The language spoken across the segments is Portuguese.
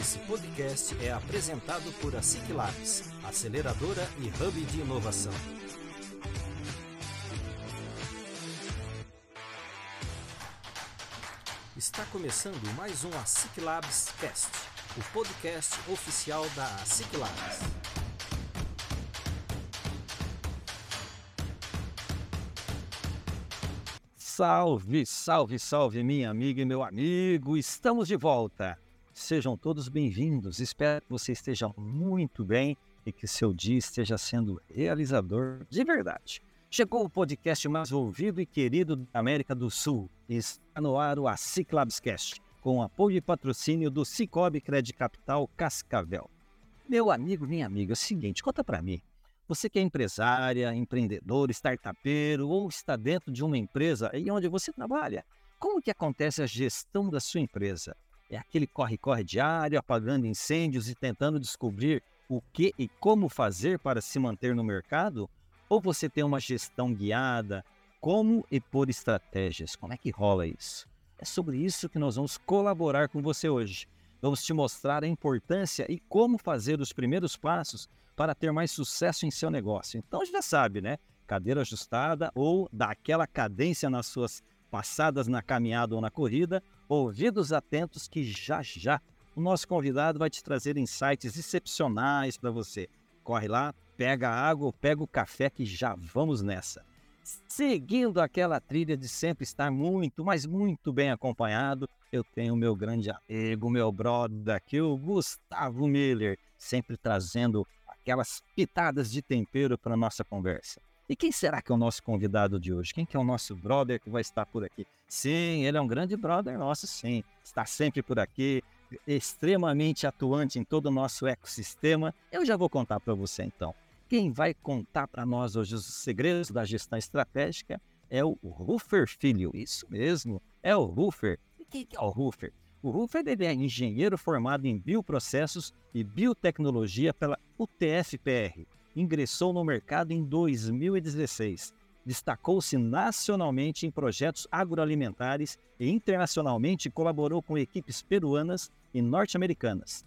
Esse podcast é apresentado por a Ciclabs, aceleradora e hub de inovação. Está começando mais um ASIC Labs Cast, o podcast oficial da ASIC Labs. Salve, salve, salve, minha amiga e meu amigo! Estamos de volta! Sejam todos bem-vindos. Espero que você esteja muito bem e que seu dia esteja sendo realizador de verdade. Chegou o podcast mais ouvido e querido da América do Sul. Está no ar o Aciclabscast, com apoio e patrocínio do Cicobi Credit Capital Cascavel. Meu amigo, minha amiga, é o seguinte, conta para mim. Você que é empresária, empreendedor, startupeiro ou está dentro de uma empresa e onde você trabalha, como que acontece a gestão da sua empresa? É aquele corre-corre diário, apagando incêndios e tentando descobrir o que e como fazer para se manter no mercado? Ou você tem uma gestão guiada? Como e por estratégias? Como é que rola isso? É sobre isso que nós vamos colaborar com você hoje. Vamos te mostrar a importância e como fazer os primeiros passos para ter mais sucesso em seu negócio. Então já sabe, né? Cadeira ajustada ou daquela cadência nas suas passadas na caminhada ou na corrida, ouvidos atentos que já já o nosso convidado vai te trazer insights excepcionais para você. Corre lá, pega a água pega o café que já vamos nessa. Seguindo aquela trilha de sempre estar muito, mas muito bem acompanhado, eu tenho meu grande amigo, meu brother aqui, o Gustavo Miller, sempre trazendo aquelas pitadas de tempero para nossa conversa. E quem será que é o nosso convidado de hoje? Quem que é o nosso brother que vai estar por aqui? Sim, ele é um grande brother nosso, sim. Está sempre por aqui, extremamente atuante em todo o nosso ecossistema. Eu já vou contar para você então. Quem vai contar para nós hoje os segredos da gestão estratégica é o Ruffer Filho. Isso mesmo, é o Ruffer. E quem que é o Ruffer? O Ruffer é engenheiro formado em bioprocessos e biotecnologia pela UTFPR. Ingressou no mercado em 2016. Destacou-se nacionalmente em projetos agroalimentares e internacionalmente colaborou com equipes peruanas e norte-americanas.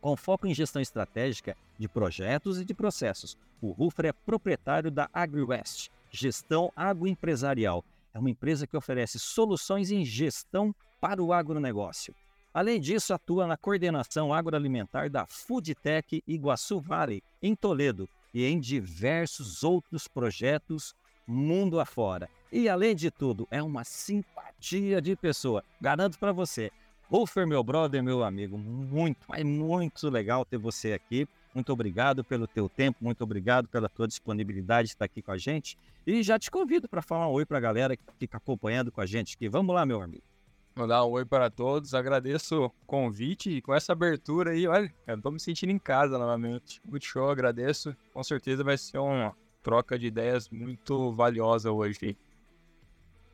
Com foco em gestão estratégica de projetos e de processos, o Ruffer é proprietário da AgriWest, gestão agroempresarial. É uma empresa que oferece soluções em gestão para o agronegócio. Além disso, atua na coordenação agroalimentar da Foodtech Iguaçu Valley, em Toledo, e em diversos outros projetos mundo afora. E além de tudo, é uma simpatia de pessoa. Garanto para você. Ruffer, meu brother, meu amigo, muito, mas muito legal ter você aqui. Muito obrigado pelo teu tempo, muito obrigado pela tua disponibilidade de estar aqui com a gente. E já te convido para falar um oi para a galera que fica acompanhando com a gente aqui. Vamos lá, meu amigo. Mandar um oi para todos, agradeço o convite e com essa abertura aí, olha, eu tô me sentindo em casa novamente. Muito show, agradeço. Com certeza vai ser uma troca de ideias muito valiosa hoje.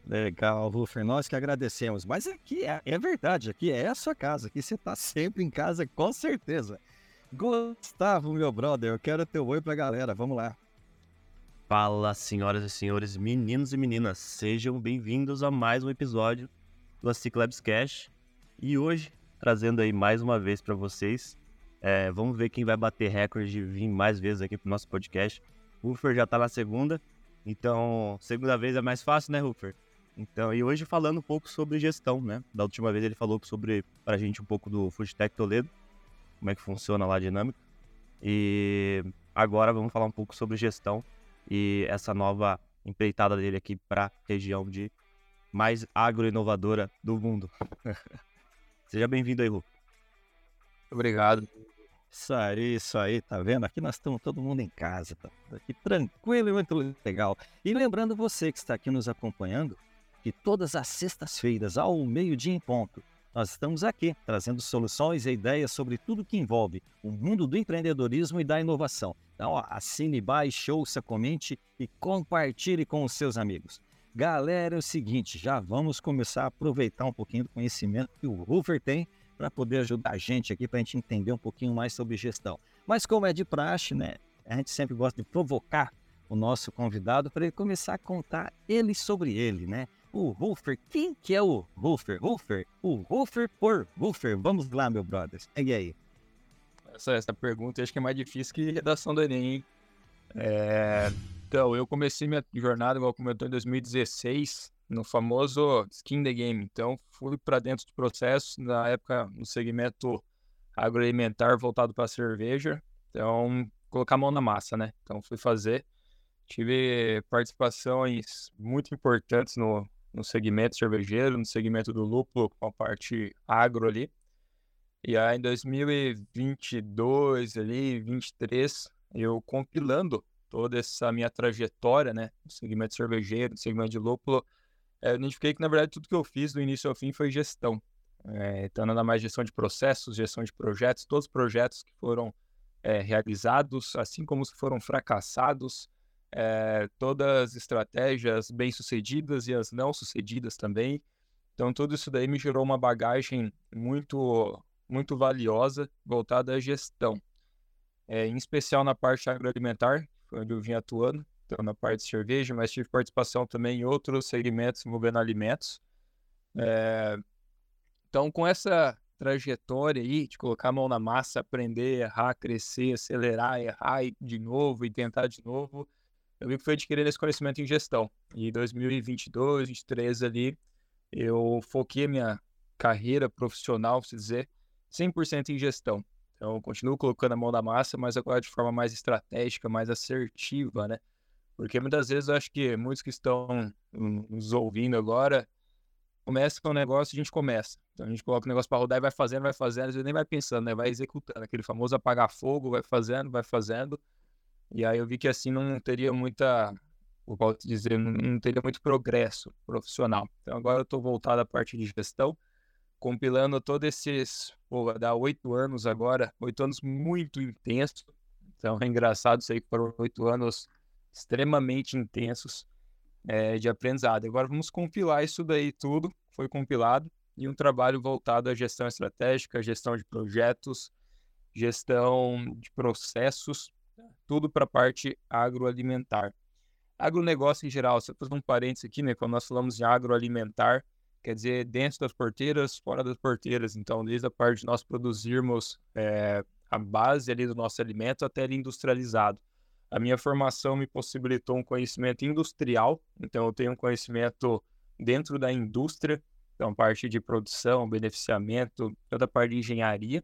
Legal, Ruffer, nós que agradecemos. Mas aqui é, é, verdade, aqui é a sua casa, aqui você tá sempre em casa, com certeza. Gustavo, meu brother, eu quero teu oi pra galera, vamos lá. Fala, senhoras e senhores, meninos e meninas, sejam bem-vindos a mais um episódio do Aciclabs Cash. E hoje, trazendo aí mais uma vez para vocês, é, vamos ver quem vai bater recorde de vir mais vezes aqui pro nosso podcast. O Ruffer já tá na segunda, então segunda vez é mais fácil, né, Ruffer? Então, e hoje falando um pouco sobre gestão, né? Da última vez ele falou sobre pra gente um pouco do Foodtech Toledo, como é que funciona lá a dinâmica. E agora vamos falar um pouco sobre gestão e essa nova empreitada dele aqui para região de mais agroinovadora do mundo. Seja bem-vindo aí, Ru. Obrigado. Isso aí, isso aí, tá vendo? Aqui nós estamos todo mundo em casa, tá aqui tranquilo e muito legal. E lembrando você que está aqui nos acompanhando, que todas as sextas-feiras, ao meio-dia em ponto, nós estamos aqui trazendo soluções e ideias sobre tudo que envolve o mundo do empreendedorismo e da inovação. Então, ó, assine, baixe, ouça, comente e compartilhe com os seus amigos. Galera, é o seguinte, já vamos começar a aproveitar um pouquinho do conhecimento que o Ruffer tem para poder ajudar a gente aqui, para a gente entender um pouquinho mais sobre gestão. Mas como é de praxe, né, a gente sempre gosta de provocar o nosso convidado para ele começar a contar ele sobre ele, né? o Roofer. Quem que é o Roofer? Roofer? O Roofer por Roofer. Vamos lá, meu brother. E aí? Essa, essa pergunta acho que é mais difícil que redação do Enem, hein? É... Então, eu comecei minha jornada, igual comentou, em 2016, no famoso Skin the Game. Então, fui para dentro do processo, na época, no segmento agroalimentar voltado para cerveja. Então, colocar a mão na massa, né? Então, fui fazer. Tive participações muito importantes no, no segmento cervejeiro, no segmento do lúpulo, com a parte agro ali. E aí, em 2022, ali, 23, eu compilando toda essa minha trajetória, né, no segmento cervejeiro, no segmento de lúpulo, é, eu identifiquei que, na verdade, tudo que eu fiz do início ao fim foi gestão. É, então, nada mais gestão de processos, gestão de projetos, todos os projetos que foram é, realizados, assim como os que foram fracassados, é, todas as estratégias bem-sucedidas e as não-sucedidas também. Então, tudo isso daí me gerou uma bagagem muito, muito valiosa voltada à gestão. É, em especial na parte agroalimentar, onde eu vim atuando, então na parte de cerveja, mas tive participação também em outros segmentos envolvendo alimentos. É... Então, com essa trajetória aí de colocar a mão na massa, aprender, errar, crescer, acelerar, errar de novo e tentar de novo, eu vi que foi adquirindo esse conhecimento em gestão. E 2022, 2023 ali, eu foquei minha carreira profissional, se dizer, 100% em gestão. Então, continuo colocando a mão na massa, mas agora de forma mais estratégica, mais assertiva, né? Porque muitas vezes eu acho que muitos que estão nos ouvindo agora começa com um negócio e a gente começa. Então a gente coloca o negócio para rodar e vai fazendo, vai fazendo, às vezes nem vai pensando, né? Vai executando, aquele famoso apagar fogo, vai fazendo, vai fazendo. E aí eu vi que assim não teria muita, eu posso dizer, não teria muito progresso profissional. Então agora eu estou voltado à parte de gestão, compilando todos esses, pô, dar oito anos agora, oito anos muito intensos. Então é engraçado isso aí que foram oito anos extremamente intensos é, de aprendizado. Agora vamos compilar isso daí tudo, foi compilado, e um trabalho voltado à gestão estratégica, gestão de projetos, gestão de processos, tudo para a parte agroalimentar. Agronegócio em geral, se eu fazer um parênteses aqui, né, quando nós falamos de agroalimentar, quer dizer dentro das porteiras, fora das porteiras. Então, desde a parte de nós produzirmos é, a base ali do nosso alimento até ele industrializado. A minha formação me possibilitou um conhecimento industrial, então eu tenho um conhecimento dentro da indústria, então parte de produção, beneficiamento, toda a parte de engenharia.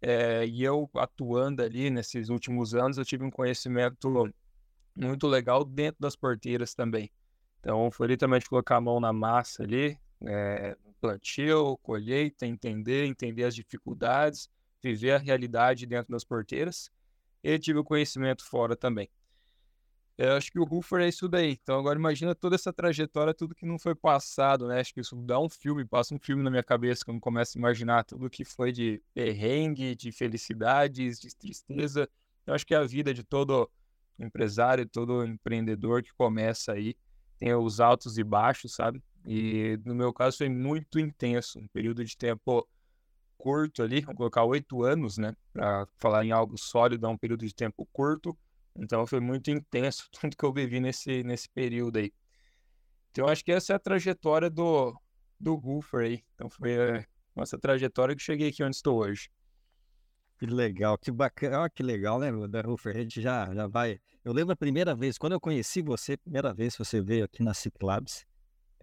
É, e eu atuando ali nesses últimos anos, eu tive um conhecimento muito legal dentro das porteiras também. Então foi literalmente colocar a mão na massa ali, é, plantio, colheita, entender, entender as dificuldades, viver a realidade dentro das porteiras ele tive o conhecimento fora também. Eu acho que o Ruffer é isso daí. Então agora imagina toda essa trajetória, tudo que não foi passado, né? Acho que isso dá um filme, passa um filme na minha cabeça quando começo a imaginar tudo que foi de perrengue, de felicidades, de tristeza. Eu acho que a vida de todo empresário, todo empreendedor que começa aí tem os altos e baixos, sabe? E no meu caso foi muito intenso, um período de tempo curto ali, vamos colocar oito anos, né? Para falar em algo sólido, é um período de tempo curto. Então foi muito intenso tudo que eu vivi nesse, nesse período aí. Então acho que essa é a trajetória do, do Roofer aí. Então foi é, essa trajetória que cheguei aqui onde estou hoje. Que legal, que bacana, que legal, né, da Roofer? A gente já, já vai. Eu lembro a primeira vez, quando eu conheci você, primeira vez que você veio aqui na Ciclabs,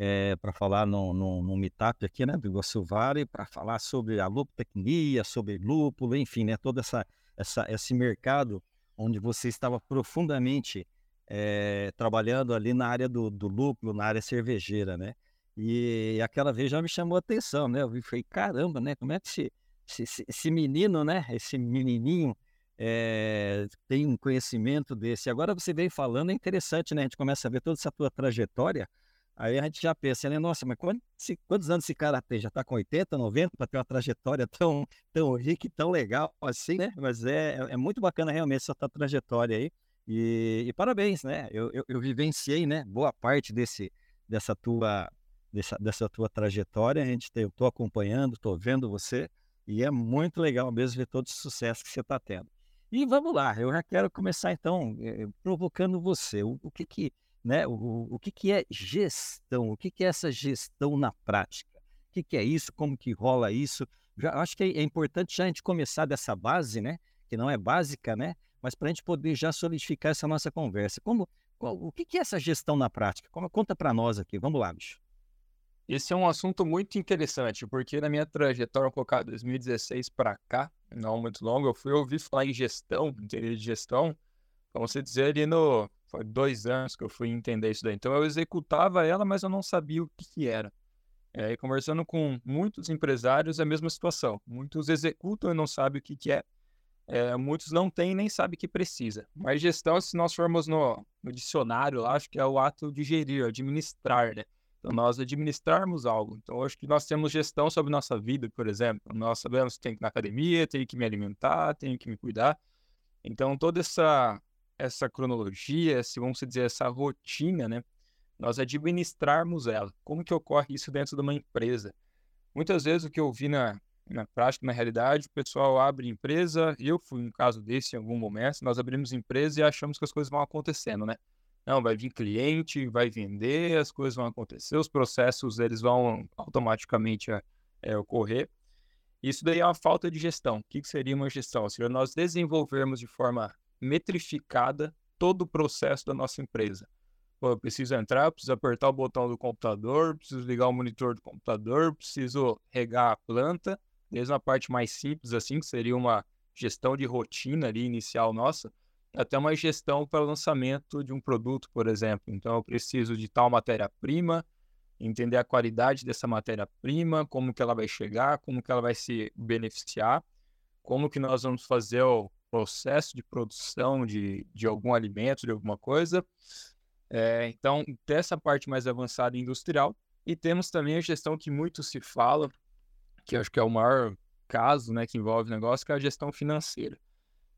é, para falar no, no meetup aqui, né, do Vale, para falar sobre a lupotecnia, sobre lúpulo, enfim, né, todo essa, essa, esse mercado onde você estava profundamente é, trabalhando ali na área do, do lúpulo, na área cervejeira, né? E aquela vez já me chamou a atenção, né? Eu falei, caramba, né? Como é que esse, esse, esse menino, né? Esse menininho é, tem um conhecimento desse. Agora você vem falando, é interessante, né? A gente começa a ver toda essa tua trajetória Aí a gente já pensa, né? Nossa, mas quantos, quantos anos esse cara tem? Já está com 80, 90 para ter uma trajetória tão, tão rica e tão legal assim, né? Mas é, é, é muito bacana realmente essa trajetória aí. E, e parabéns, né? Eu, eu, eu, vivenciei, né? Boa parte desse, dessa tua dessa, dessa tua trajetória. A gente eu estou acompanhando, estou vendo você e é muito legal mesmo ver todo o sucesso que você está tendo. E vamos lá, eu já quero começar então eh, provocando você. O, o que que né? O, o que, que é gestão? O que, que é essa gestão na prática? O que, que é isso? Como que rola isso? Já, acho que é, é importante já a gente começar dessa base, né? Que não é básica, né? Mas para a gente poder já solidificar essa nossa conversa. Como, qual, o que, que é essa gestão na prática? Como, conta para nós aqui. Vamos lá, bicho. Esse é um assunto muito interessante, porque na minha trajetória, colocar 2016 para cá, não muito longo, eu fui ouvir falar em gestão, entender de gestão, vamos dizer, ali no. Foi dois anos que eu fui entender isso daí. Então eu executava ela, mas eu não sabia o que, que era. É, e conversando com muitos empresários, é a mesma situação. Muitos executam e não sabem o que, que é. é. Muitos não têm nem sabem que precisa. Mas gestão, se nós formos no, no dicionário, lá, acho que é o ato de gerir, administrar, né? Então, nós administrarmos algo. Então, acho que nós temos gestão sobre nossa vida, por exemplo. Nós sabemos que tem que ir na academia, tenho que me alimentar, tenho que me cuidar. Então, toda essa, essa cronologia, se vamos dizer, essa rotina, né? Nós administrarmos ela. Como que ocorre isso dentro de uma empresa? Muitas vezes o que eu vi na, na prática, na realidade, o pessoal abre empresa, eu fui um caso desse em algum momento, nós abrimos empresa e achamos que as coisas vão acontecendo, né? Não, vai vir cliente, vai vender, as coisas vão acontecer, os processos eles vão automaticamente é, ocorrer. Isso daí é uma falta de gestão. O que, seria uma gestão? Seria nós desenvolvermos de forma metrificada todo o processo da nossa empresa. Pô, eu preciso entrar, preciso apertar o botão do computador, preciso ligar o monitor do computador, preciso regar a planta, desde uma parte mais simples assim, que seria uma gestão de rotina ali inicial nossa, até uma gestão para o lançamento de um produto, por exemplo. Então, eu preciso de tal matéria-prima, entender a qualidade dessa matéria-prima, como que ela vai chegar, como que ela vai se beneficiar, como que nós vamos fazer o processo de produção de, de algum alimento, de alguma coisa. É, então, dessa parte mais avançada industrial. E temos também a gestão que muito se fala, que acho que é o maior caso né, que envolve negócio, que é a gestão financeira.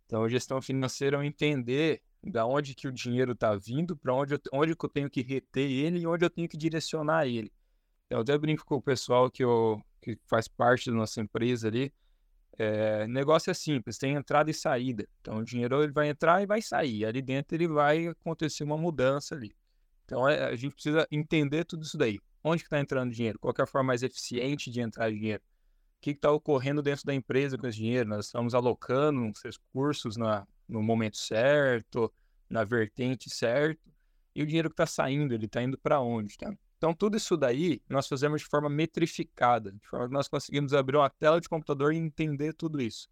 Então, a gestão financeira é entender da onde que o dinheiro está vindo, para onde, eu, onde que eu tenho que reter ele e onde eu tenho que direcionar ele. Então, eu até brinco com o pessoal que, eu, que faz parte da nossa empresa ali. É, negócio é simples, tem entrada e saída. Então, o dinheiro ele vai entrar e vai sair. Ali dentro ele vai acontecer uma mudança ali. Então, é, a gente precisa entender tudo isso daí. Onde está entrando dinheiro? Qual é a forma mais eficiente de entrar dinheiro? que está ocorrendo dentro da empresa com esse dinheiro. Nós estamos alocando os recursos na, no momento certo, na vertente certa, e o dinheiro que está saindo, ele está indo para onde? Tá? Então, tudo isso daí nós fazemos de forma metrificada, de forma que nós conseguimos abrir uma tela de computador e entender tudo isso.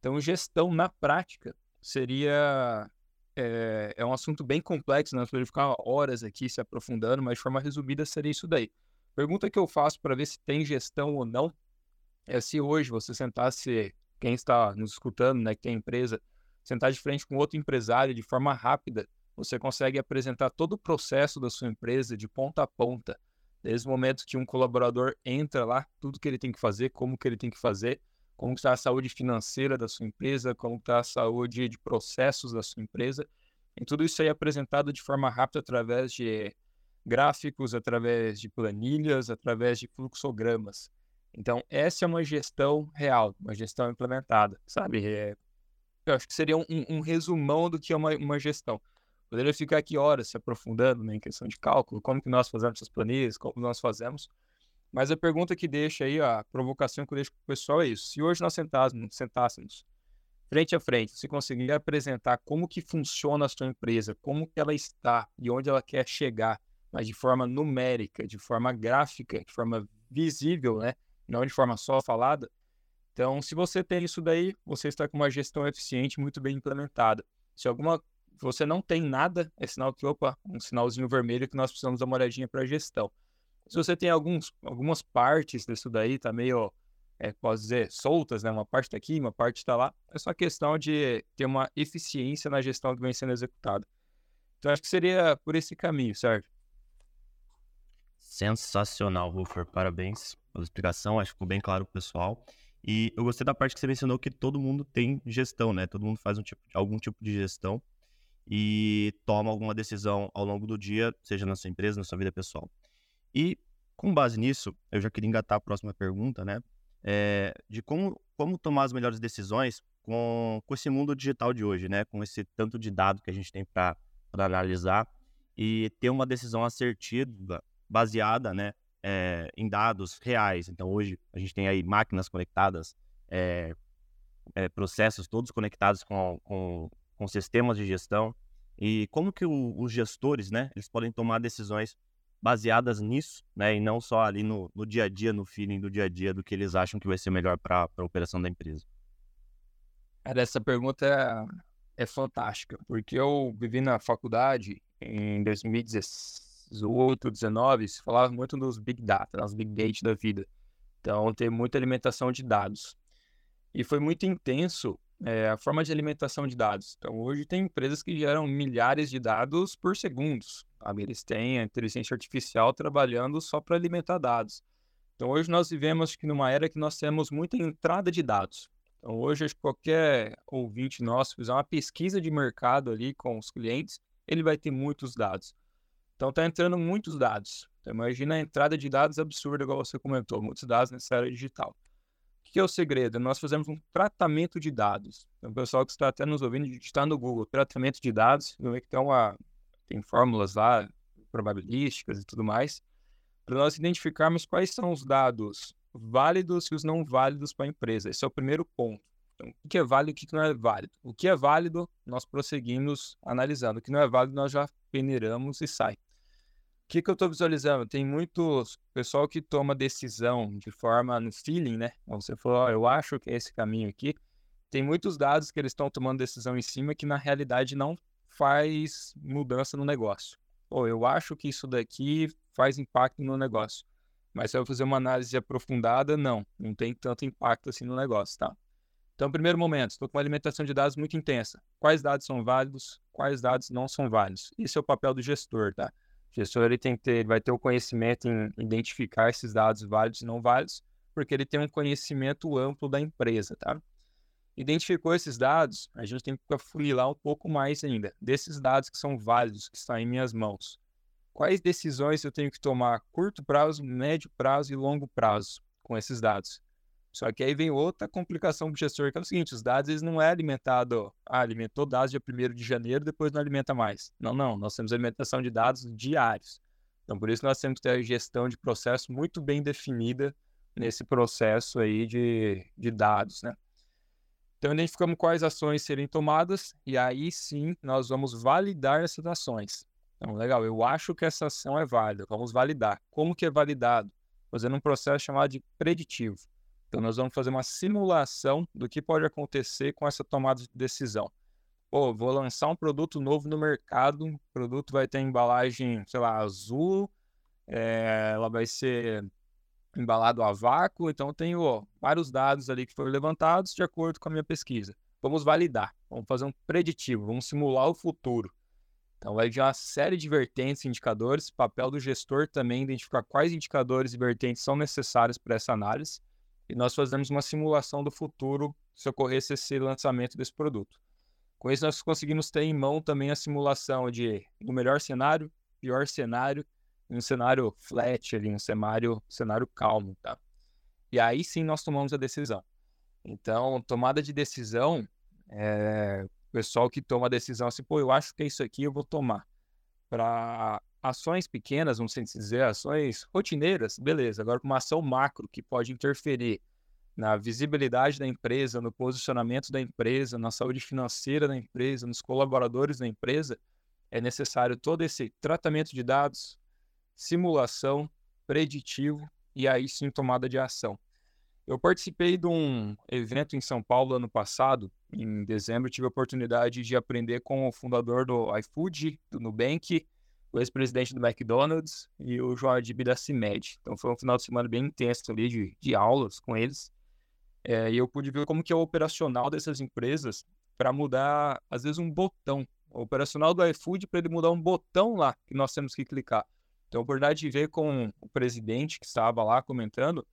Então, gestão na prática seria. É, é um assunto bem complexo, nós podemos ficar horas aqui se aprofundando, mas de forma resumida seria isso daí. Pergunta que eu faço para ver se tem gestão ou não é se hoje você sentasse, quem está nos escutando, né, que tem empresa, sentar de frente com outro empresário de forma rápida, você consegue apresentar todo o processo da sua empresa de ponta a ponta, desde o momento que um colaborador entra lá, tudo que ele tem que fazer, como que ele tem que fazer, como está a saúde financeira da sua empresa, como está a saúde de processos da sua empresa, e tudo isso aí é apresentado de forma rápida através de gráficos, através de planilhas, através de fluxogramas. Então, essa é uma gestão real, uma gestão implementada, sabe? É, eu acho que seria um, um, resumão do que é uma, uma gestão. Poderia ficar aqui horas se aprofundando né, em questão de cálculo, como que nós fazemos essas planilhas, como nós fazemos. Mas a pergunta que deixa aí, a provocação que eu deixo para o pessoal é isso. Se hoje nós sentássemos, sentássemos frente a frente, se conseguir apresentar como que funciona a sua empresa, como que ela está e onde ela quer chegar, mas de forma numérica, de forma gráfica, de forma visível, né? não de forma só falada. Então, se você tem isso daí, você está com uma gestão eficiente muito bem implementada. Se alguma você não tem nada, é sinal que, opa, um sinalzinho vermelho que nós precisamos dar uma olhadinha para a gestão. Se você tem alguns, algumas partes disso daí, tá meio, é, posso dizer, soltas, né? Uma parte está aqui, uma parte está lá. É só questão de ter uma eficiência na gestão que vem sendo executada. Então, acho que seria por esse caminho, certo? Sensacional, Ruffer. Parabéns pela explicação, acho que ficou bem claro pro pessoal. E eu gostei da parte que você mencionou que todo mundo tem gestão, né? Todo mundo faz um tipo, algum tipo de gestão e toma alguma decisão ao longo do dia, seja na sua empresa, na sua vida pessoal. E com base nisso, eu já queria engatar a próxima pergunta, né? É, de como, como tomar as melhores decisões com, com esse mundo digital de hoje, né? Com esse tanto de dado que a gente tem para analisar e ter uma decisão assertiva baseada né, é, em dados reais. Então, hoje a gente tem aí máquinas conectadas, é, processos todos conectados com, com, com, sistemas de gestão. E como que o, os gestores, né, eles podem tomar decisões baseadas nisso, né, e não só ali no, no dia a dia, no feeling do dia a dia, do que eles acham que vai ser melhor para a operação da empresa. Cara, essa pergunta é, é fantástica, porque eu vivi na faculdade em 2018, 2019, se falava muito dos Big Data, nas Big Data da vida. Então, tem muita alimentação de dados. E foi muito intenso é, a forma de alimentação de dados. Então, hoje tem empresas que geram milhares de dados por segundos. Eles têm a inteligência artificial trabalhando só para alimentar dados. Então, hoje nós vivemos que numa era que nós temos muita entrada de dados. Então, hoje, qualquer ouvinte nosso fizer uma pesquisa de mercado ali com os clientes, ele vai ter muitos dados. Então, está entrando muitos dados. Então, imagina a entrada de dados absurda, igual você comentou, muitos dados nessa era digital. Que é o segredo? Nós fazemos um tratamento de dados. Então, o pessoal que está até nos ouvindo, está no Google, tratamento de dados, tem, uma, tem fórmulas lá, probabilísticas e tudo mais, para nós identificarmos quais são os dados válidos e os não válidos para a empresa. Esse é o primeiro ponto. Então, o que é válido e o que não é válido? O que é válido, nós prosseguimos analisando. O que não é válido, nós já peneiramos e sai. Que, que eu estou visualizando? Tem muitos pessoal que toma decisão de forma no feeling, né? Você falou, oh, eu acho que é esse caminho aqui. Tem muitos dados que eles estão tomando decisão em cima que na realidade não faz mudança no negócio. Ou eu acho que isso daqui faz impacto no negócio. Mas se eu fazer uma análise aprofundada, não, não tem tanto impacto assim no negócio, tá? Então, primeiro momento, estou com uma alimentação de dados muito intensa. Quais dados são válidos, quais dados não são válidos? Esse é o papel do gestor, tá? O gestor ele tem que ter, vai ter o conhecimento em identificar esses dados válidos e não válidos, porque ele tem um conhecimento amplo da empresa, tá? Identificou esses dados, a gente tem que afunilar um pouco mais ainda. Desses dados que são válidos, que estão em minhas mãos, quais decisões eu tenho que tomar a curto prazo, médio prazo e longo prazo com esses dados. Só que aí vem outra complicação do gestor, que é o seguinte, os dados eles não é alimentado, ah, alimentou dados dia 1 de janeiro, depois não alimenta mais. Não, não, nós temos alimentação de dados diários. Então, por isso nós temos que ter a gestão de processo muito bem definida nesse processo aí de, de dados, né? Então, identificamos quais ações serem tomadas e aí sim nós vamos validar essas ações. Então, legal, eu acho que essa ação é válida, vamos validar. Como que é validado? Fazendo um processo chamado de preditivo. Então, nós vamos fazer uma simulação do que pode acontecer com essa tomada de decisão. Pô, vou lançar um produto novo no mercado, o produto vai ter embalagem, sei lá, azul, é, ela vai ser embalado a vácuo, então eu tenho ó, vários dados ali que foram levantados de acordo com a minha pesquisa. Vamos validar, vamos fazer um preditivo, vamos simular o futuro. Então, vai de uma série de vertentes e indicadores. Papel do gestor também identificar quais indicadores e vertentes são necessários para essa análise. E nós fazemos uma simulação do futuro se ocorresse esse lançamento desse produto. Com isso, nós conseguimos ter em mão também a simulação de do melhor cenário, pior cenário, um cenário flat ali, um cenário, cenário calmo, tá? E aí sim nós tomamos a decisão. Então, tomada de decisão, é, pessoal que toma a decisão assim, pô, eu acho que é isso aqui, eu vou tomar. Para ações pequenas, vamos dizer, ações rotineiras, beleza. Agora, uma ação macro que pode interferir na visibilidade da empresa, no posicionamento da empresa, na saúde financeira da empresa, nos colaboradores da empresa, é necessário todo esse tratamento de dados, simulação, preditivo e aí sim tomada de ação. Eu participei de um evento em São Paulo ano passado, em dezembro, tive a oportunidade de aprender com o fundador do iFood, do Nubank, o ex-presidente do McDonald's e o João Adib da CIMED. Então foi um final de semana bem intenso ali de, de aulas com eles. É, e eu pude ver como que é o operacional dessas empresas para mudar, às vezes, um botão. O operacional do iFood para ele mudar um botão lá que nós temos que clicar. Então, a oportunidade de ver com o presidente que estava lá comentando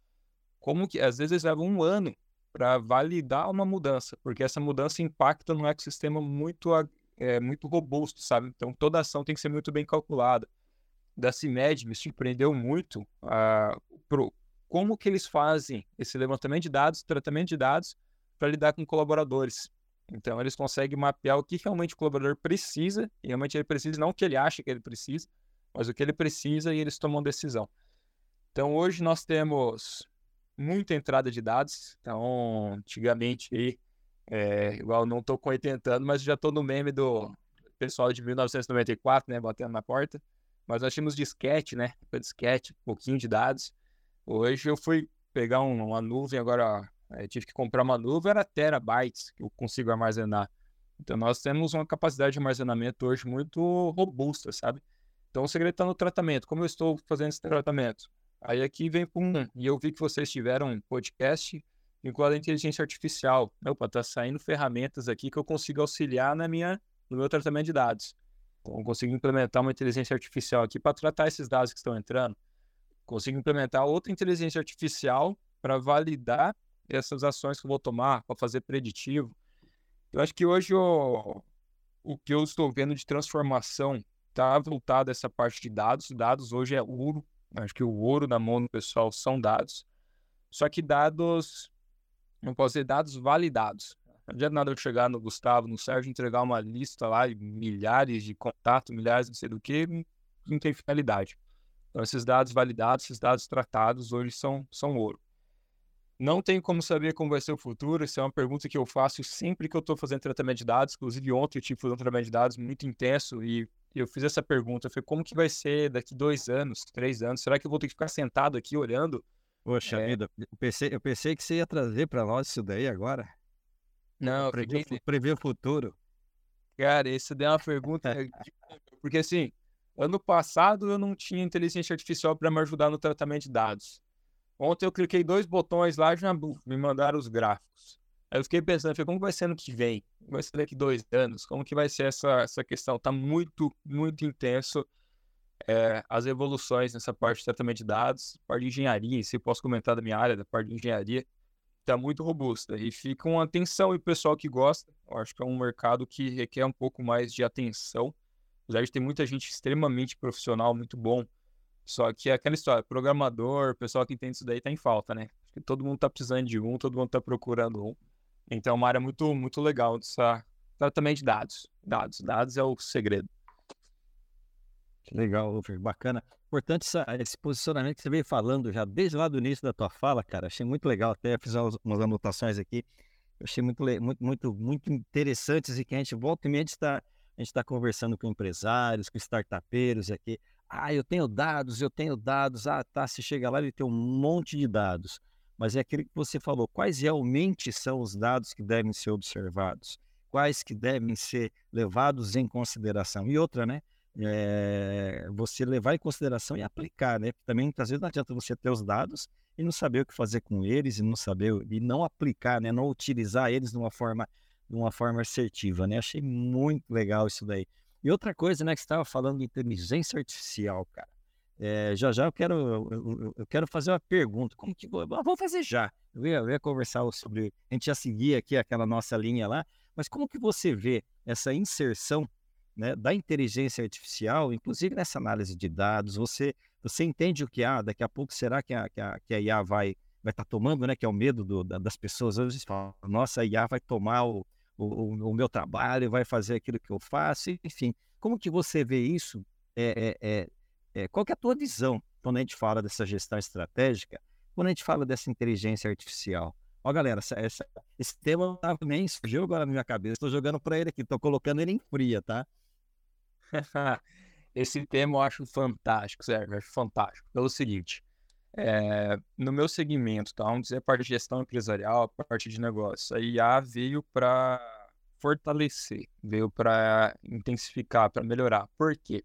como que às vezes leva um ano para validar uma mudança, porque essa mudança impacta num ecossistema muito, é, muito robusto, sabe? Então toda ação tem que ser muito bem calculada. Da CIMED me surpreendeu muito pro, como que eles fazem esse levantamento de dados, tratamento de dados para lidar com colaboradores. Então, eles conseguem mapear o que realmente o colaborador precisa, e realmente ele precisa, não o que ele acha que ele precisa, mas o que ele precisa e eles tomam decisão. Então, hoje nós temos muita entrada de dados. Então, antigamente, é, igual não estou com 80 anos, mas já estou no meme do pessoal de 1994, né, batendo na porta. Mas nós tínhamos disquete, né? Disquete, um pouquinho de dados. Hoje eu fui pegar um, uma nuvem, agora é, tive que comprar uma nuvem, era terabytes que eu consigo armazenar. Então nós temos uma capacidade de armazenamento hoje muito robusta, sabe? Então o segredo está no tratamento. Como eu estou fazendo esse tratamento? Aí aqui vem com um, e eu vi que vocês tiveram um podcast vinculado à inteligência artificial. Opa, tá saindo ferramentas aqui que eu consigo auxiliar na minha, no meu tratamento de dados. Então, eu consigo implementar uma inteligência artificial aqui para tratar esses dados que estão entrando. Consigo implementar outra inteligência artificial para validar essas ações que eu vou tomar, para fazer preditivo. Eu acho que hoje o, o que eu estou vendo de transformação está voltado a essa parte de dados. Dados hoje é ouro. Acho que o ouro na mão do pessoal são dados. Só que dados, não posso dizer dados validados. Não adianta nada eu chegar no Gustavo, no Sérgio, entregar uma lista lá de milhares de contatos, milhares não sei do que, não tem finalidade. Então, esses dados validados, esses dados tratados, hoje são, são ouro. Não tem como saber como vai ser o futuro. Isso é uma pergunta que eu faço sempre que eu estou fazendo tratamento de dados. Inclusive, ontem eu tive um tratamento de dados muito intenso e eu fiz essa pergunta. Falei, como que vai ser daqui dois anos, três anos? Será que eu vou ter que ficar sentado aqui olhando? Poxa é... vida, eu pensei, eu pensei que você ia trazer para nós isso daí agora. Não, prever, fiquei... prever o futuro. Cara, isso daí é uma pergunta. Porque assim, ano passado eu não tinha inteligência artificial para me ajudar no tratamento de dados. Ontem eu cliquei dois botões lá e já me mandaram os gráficos. Aí eu fiquei pensando, falei, como vai ser ano que vem? Como vai ser daqui dois anos? Como que vai ser essa, essa questão? Tá muito, muito intenso é, as evoluções nessa parte de tratamento de dados, parte de engenharia, se posso comentar da minha área, da parte de engenharia, tá muito robusta. E fica uma atenção e o pessoal que gosta, eu acho que é um mercado que requer um pouco mais de atenção. Apesar de ter muita gente extremamente profissional, muito bom, só que é aquela história, programador, pessoal que entende isso daí tá em falta, né? Acho que todo mundo tá precisando de um, todo mundo tá procurando um. Então é uma área muito, muito legal dessa tratamento de dados. Dados, dados é o segredo. Legal, Lufer, bacana. Importante essa, esse posicionamento que você veio falando já desde lá do início da tua fala, cara. Achei muito legal, até fiz umas anotações aqui. Achei muito, muito, muito, muito interessantes e que a gente volta e meia está a gente está conversando com empresários, com startupeiros aqui. Ah, eu tenho dados, eu tenho dados. Ah, tá. Você chega lá e tem um monte de dados. Mas é aquilo que você falou. Quais realmente são os dados que devem ser observados? Quais que devem ser levados em consideração? E outra, né? É, você levar em consideração e aplicar, né? Também muitas vezes não adianta você ter os dados e não saber o que fazer com eles e não saber e não aplicar, né? Não utilizar eles de uma forma de uma forma assertiva, né? Achei muito legal isso daí. E outra coisa, né, que estava falando de inteligência artificial, cara. É, já já eu quero, eu, eu, quero fazer uma pergunta. Como que vou? Vou fazer já. Eu ia, eu ia, conversar sobre. A gente já seguia aqui aquela nossa linha lá, mas como que você vê essa inserção né, da inteligência artificial, inclusive nessa análise de dados? Você, você entende o que há? Daqui a pouco será que a, que a, que a IA vai vai estar tá tomando, né? Que é o medo do, da, das pessoas. Vezes falam, nossa, a IA vai tomar o, o, o, meu trabalho, vai fazer aquilo que eu faço, enfim. Como que você vê isso? É, é, é, é, qual que é a tua visão quando a gente fala dessa gestão estratégica, quando a gente fala dessa inteligência artificial? Ó, galera, essa, essa, esse tema nem surgiu agora na minha cabeça. Estou jogando para ele aqui, estou colocando ele em fria, tá? esse tema eu acho fantástico, Sérgio, acho fantástico. Pelo seguinte, é, no meu segmento, tá? vamos dizer a parte de gestão empresarial, a parte de negócio, a IA veio para fortalecer, veio para intensificar, para melhorar. Por quê?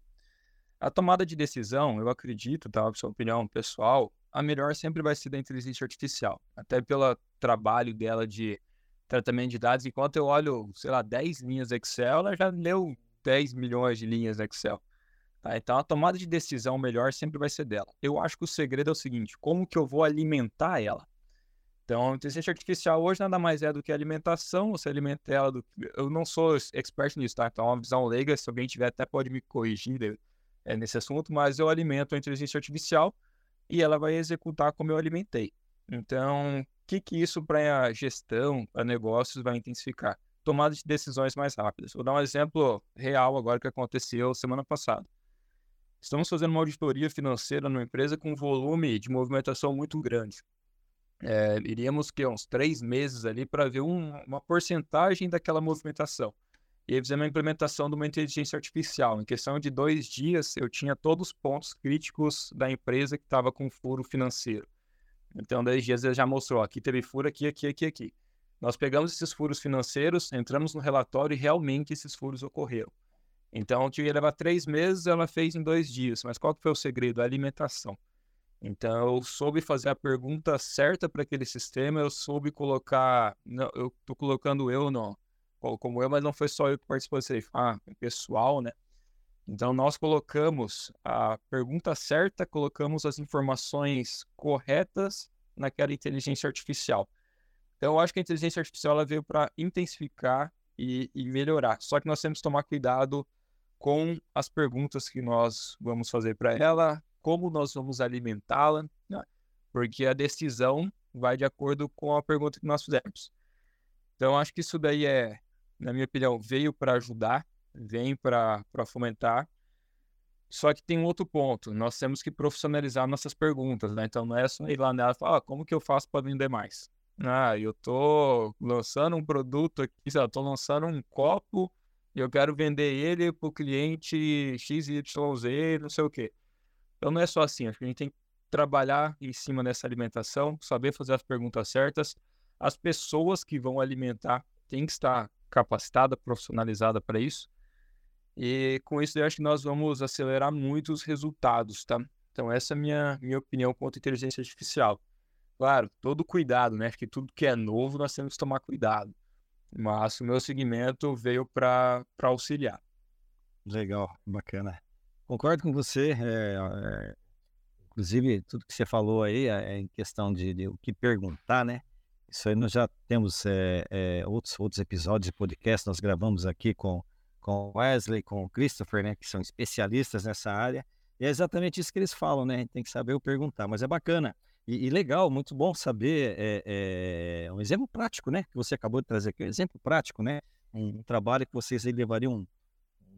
A tomada de decisão, eu acredito, tá? Sua opinião pessoal, a melhor sempre vai ser da inteligência artificial, até pelo trabalho dela de tratamento de dados. Enquanto eu olho, sei lá, 10 linhas Excel, ela já leu 10 milhões de linhas Excel. Tá? Então a tomada de decisão melhor sempre vai ser dela. Eu acho que o segredo é o seguinte: como que eu vou alimentar ela? Então, a inteligência artificial hoje nada mais é do que alimentação, você alimenta ela do... Eu não sou expert nisso, tá? Então, é uma visão leiga, se alguém tiver até pode me corrigir é, nesse assunto, mas eu alimento a inteligência artificial e ela vai executar como eu alimentei. Então, o que que isso para a gestão, para negócios vai intensificar? Tomada de decisões mais rápidas. Vou dar um exemplo real agora que aconteceu semana passada. Estamos fazendo uma auditoria financeira numa empresa com um volume de movimentação muito grande. É, iríamos que uns três meses ali para ver um, uma porcentagem daquela movimentação. E aí fizemos a implementação de uma inteligência artificial. Em questão de dois dias, eu tinha todos os pontos críticos da empresa que estava com furo financeiro. Então, dois dias já mostrou, aqui teve furo, aqui, aqui, aqui, aqui. Nós pegamos esses furos financeiros, entramos no relatório e realmente esses furos ocorreram. Então, tinha ia levar três meses, ela fez em dois dias. Mas qual que foi o segredo? A alimentação. Então, eu soube fazer a pergunta certa para aquele sistema, eu soube colocar. Não, eu estou colocando eu não, como eu, mas não foi só eu que participou desse ah, pessoal, né? Então, nós colocamos a pergunta certa, colocamos as informações corretas naquela inteligência artificial. Então, eu acho que a inteligência artificial ela veio para intensificar e, e melhorar. Só que nós temos que tomar cuidado com as perguntas que nós vamos fazer para ela, como nós vamos alimentá-la, né? porque a decisão vai de acordo com a pergunta que nós fizemos. Então, acho que isso daí é, na minha opinião, veio para ajudar, vem para fomentar. Só que tem um outro ponto, nós temos que profissionalizar nossas perguntas, né? Então, não é só ir lá nela e falar, ah, como que eu faço para vender mais? Ah, eu tô lançando um produto aqui, sei lá, tô lançando um copo e eu quero vender ele para o cliente XYZ, não sei o quê. Então não é só assim, acho que a gente tem que trabalhar em cima dessa alimentação, saber fazer as perguntas certas. As pessoas que vão alimentar têm que estar capacitada, profissionalizada para isso. E com isso eu acho que nós vamos acelerar muito os resultados, tá? Então essa é a minha, minha opinião quanto à inteligência artificial. Claro, todo cuidado, né? Acho que tudo que é novo nós temos que tomar cuidado. Mas o meu segmento veio para auxiliar. Legal, bacana. Concordo com você. É, é, inclusive, tudo que você falou aí é, é em questão de, de, o que perguntar, né? Isso aí nós já temos é, outros, outros episódios de podcast, nós gravamos aqui com com Wesley, com o Christopher, né? Que são especialistas nessa área. E é exatamente isso que eles falam, né? Tem que saber o perguntar. Mas é bacana. E, e, legal, muito bom saber é, é, um exemplo prático, né? Que você acabou de trazer aqui, um exemplo prático, né? Um, um trabalho que vocês levariam um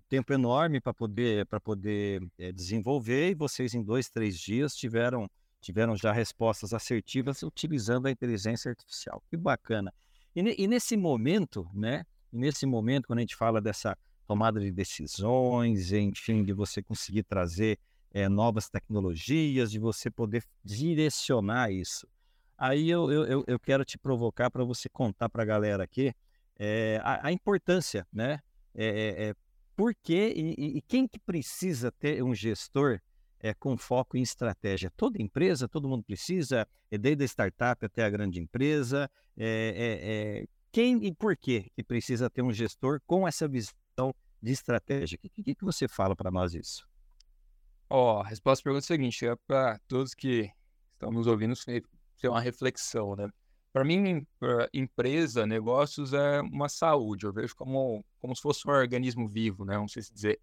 tempo enorme para poder, para poder é, desenvolver e vocês em dois, três dias tiveram, tiveram já respostas assertivas utilizando a inteligência artificial. Que bacana. E, e nesse momento, né? Nesse momento, quando a gente fala dessa tomada de decisões, enfim, de você conseguir trazer é, novas tecnologias, de você poder direcionar isso. Aí eu, eu, eu quero te provocar para você contar para a galera aqui é, a, a, importância, né? É, por que e, e, quem que precisa ter um gestor é, com foco em estratégia? Toda empresa, todo mundo precisa, é desde a startup até a grande empresa. É, quem e por que que precisa ter um gestor com essa visão de estratégia? O que, que, que você fala para nós isso? Ó, a resposta à pergunta é a seguinte, é para todos que estão nos ouvindo ter uma reflexão, né? Para mim, empresa, negócios é uma saúde. Eu vejo como, como se fosse um organismo vivo, né? Não sei se dizer.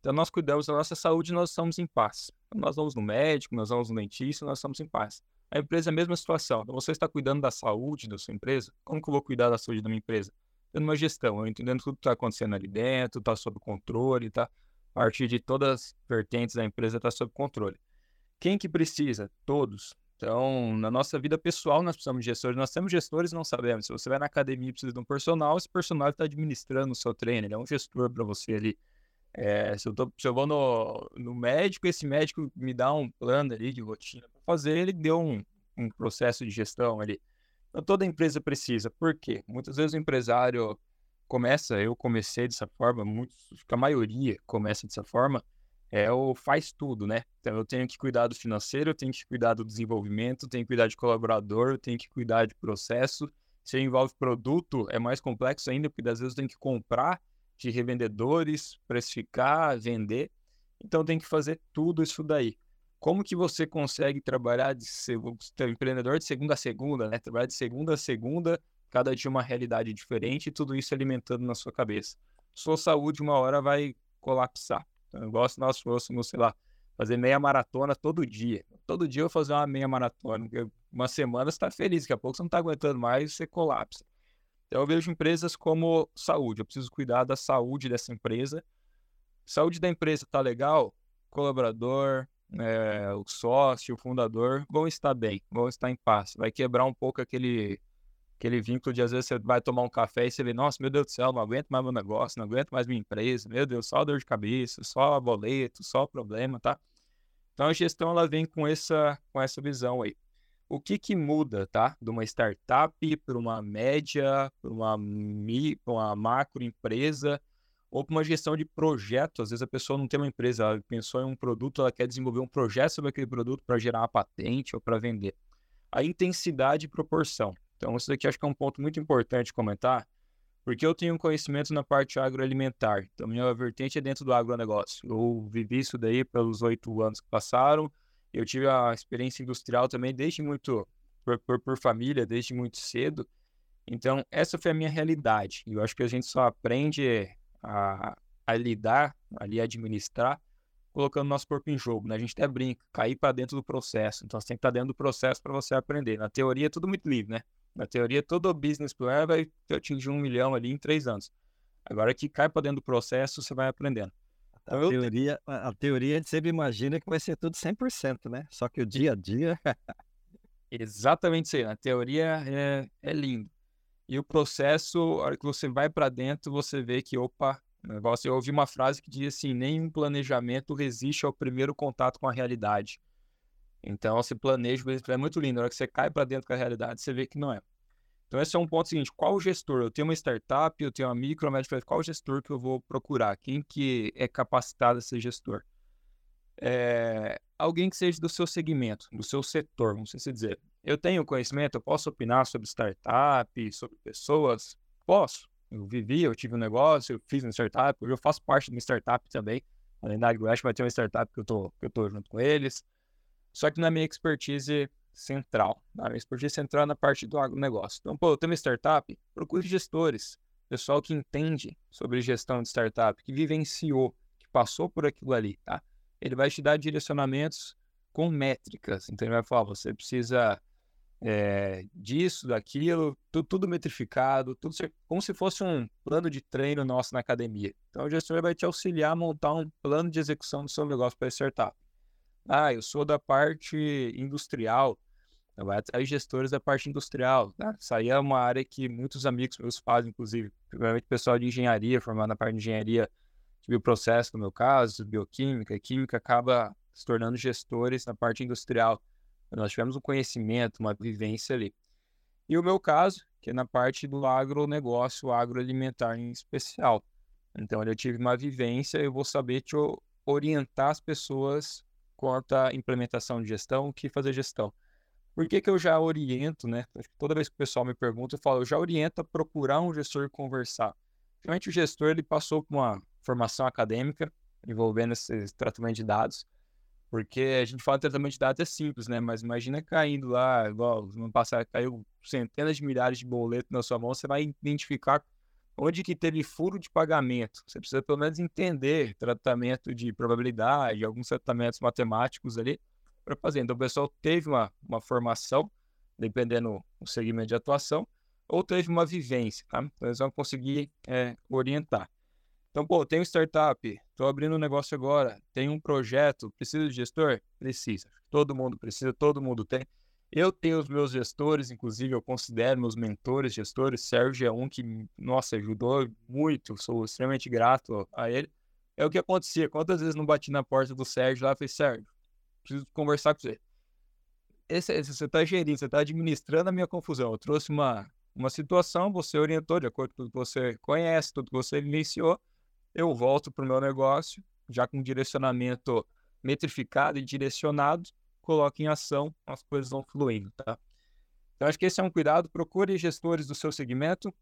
Então, nós cuidamos da nossa saúde nós estamos em paz. Então, nós vamos no médico, nós vamos no dentista, nós estamos em paz. A empresa é a mesma situação. Então, você está cuidando da saúde da sua empresa? Como que eu vou cuidar da saúde da minha empresa? Tendo uma gestão, eu entendendo tudo que está acontecendo ali dentro, está sob controle, a partir de todas as vertentes da empresa está sob controle. Quem que precisa? Todos. Então, na nossa vida pessoal, nós precisamos de gestores. Nós temos gestores não sabemos. Se você vai na academia e precisa de um personal, esse personal está administrando o seu treino, ele é um gestor para você ali. É, se, eu tô, se eu vou no, no médico, esse médico me dá um plano ali de rotina para fazer, ele deu um, um processo de gestão ali. Então, toda empresa precisa. Por quê? Muitas vezes o empresário começa, eu comecei dessa forma, muitos, a maioria começa dessa forma, é o faz tudo, né? Então eu tenho que cuidar do financeiro, eu tenho que cuidar do desenvolvimento, tenho que cuidar de colaborador, eu tenho que cuidar de processo. Se envolve produto, é mais complexo ainda, porque às vezes eu tenho que comprar de revendedores, precificar, vender. Então tem que fazer tudo isso daí. Como que você consegue trabalhar de ser, ser empreendedor de segunda a segunda, né? Trabalhar de segunda a segunda cada dia uma realidade diferente e tudo isso alimentando na sua cabeça. Sua saúde uma hora vai colapsar. Então, gosto se nós fôssemos, sei lá, fazer meia maratona todo dia. Todo dia eu vou fazer uma meia maratona. Uma semana você está feliz, daqui a pouco você não está aguentando mais, você colapsa. Então, eu vejo empresas como saúde. Eu preciso cuidar da saúde dessa empresa. Saúde da empresa está legal, colaborador, é, o sócio, o fundador vão estar bem, vão estar em paz. Vai quebrar um pouco aquele aquele vínculo de às vezes você vai tomar um café e você vê, nossa, meu Deus do céu, não aguento mais meu negócio, não aguento mais minha empresa, meu Deus, só dor de cabeça, só boleto, só problema, tá? Então a gestão ela vem com essa com essa visão aí. O que que muda, tá? De uma startup para uma média, para uma, uma macro empresa, ou para uma gestão de projeto. Às vezes a pessoa não tem uma empresa, ela pensou em um produto, ela quer desenvolver um projeto sobre aquele produto para gerar uma patente ou para vender. A intensidade e proporção. Então, isso daqui acho que é um ponto muito importante comentar, porque eu tenho conhecimento na parte agroalimentar. Então, minha vertente é dentro do agronegócio. Eu vivi isso daí pelos oito anos que passaram. Eu tive a experiência industrial também desde muito, por, por, por família, desde muito cedo. Então, essa foi a minha realidade. E eu acho que a gente só aprende a, a lidar, ali administrar, colocando nosso corpo em jogo. Né? A gente até brinca, cair para dentro do processo. Então você tem que estar dentro do processo para você aprender. Na teoria é tudo muito livre, né? Na teoria, todo business plan vai atingir um milhão ali em três anos. Agora que cai para dentro do processo, você vai aprendendo. Então, a, teoria, a teoria a gente sempre imagina que vai ser tudo 100%, né? Só que o dia a dia. Exatamente isso aí. Na teoria é, é lindo. E o processo, a hora que você vai para dentro, você vê que, opa, negócio. Eu ouvi uma frase que diz assim: nenhum planejamento resiste ao primeiro contato com a realidade. Então, você planeja, é muito lindo. Na hora que você cai para dentro da realidade, você vê que não é. Então, esse é um ponto seguinte: qual gestor? Eu tenho uma startup, eu tenho uma micro, uma média, qual gestor que eu vou procurar? Quem que é capacitado a ser gestor? É, alguém que seja do seu segmento, do seu setor, vamos assim dizer. Eu tenho conhecimento, eu posso opinar sobre startup, sobre pessoas? Posso. Eu vivi, eu tive um negócio, eu fiz uma startup, eu faço parte de uma startup também. Além da AgriWest, vai ter uma startup que eu tô, que eu tô junto com eles. Só que na minha expertise central. Na minha expertise central é na parte do agronegócio. Então, pô, eu tenho uma startup, procure gestores. Pessoal que entende sobre gestão de startup, que vivenciou, que passou por aquilo ali, tá? Ele vai te dar direcionamentos com métricas. Então, ele vai falar, você precisa é, disso, daquilo, tudo, tudo, metrificado, tudo como se fosse um plano de treino nosso na academia. Então, o gestor vai te auxiliar a montar um plano de execução do seu negócio para startup. Ah, eu sou da parte industrial, então atrás gestores da parte industrial. Né? Isso aí é uma área que muitos amigos meus fazem, inclusive, principalmente pessoal de engenharia, formado na parte de engenharia de bioprocesso, no meu caso, bioquímica, química, acaba se tornando gestores na parte industrial. Nós tivemos um conhecimento, uma vivência ali. E o meu caso, que é na parte do agronegócio, agroalimentar em especial. Então, eu tive uma vivência, eu vou saber te orientar as pessoas quanto à implementação de gestão, que fazer gestão. Por que, que eu já oriento, né? Toda vez que o pessoal me pergunta, eu falo, eu já oriento a procurar um gestor e conversar. Geralmente o gestor ele passou por uma formação acadêmica envolvendo esse tratamento de dados, porque a gente fala de tratamento de dados é simples, né? Mas imagina caindo lá, igual no passado caiu centenas de milhares de boletos na sua mão, você vai identificar onde que teve furo de pagamento. Você precisa pelo menos entender tratamento de probabilidade, alguns tratamentos matemáticos ali para fazer. Então o pessoal teve uma, uma formação, dependendo do segmento de atuação, ou teve uma vivência, tá? Então eles vão conseguir é, orientar. Então, pô, um startup, estou abrindo um negócio agora, tem um projeto, precisa de gestor? Precisa. Todo mundo precisa, todo mundo tem. Eu tenho os meus gestores, inclusive eu considero meus mentores gestores. Sérgio é um que, nossa, ajudou muito, sou extremamente grato a ele. É o que acontecia. Quantas vezes não bati na porta do Sérgio lá e falei, Sérgio, preciso conversar com você. Esse, esse você está gerindo, você está administrando a minha confusão. Eu trouxe uma, uma situação, você orientou de acordo com tudo que você conhece, tudo que você vivenciou eu volto para o meu negócio, já com direcionamento metrificado e direcionado, coloco em ação, as coisas vão fluindo, tá? Então, acho que esse é um cuidado. Procure gestores do seu segmento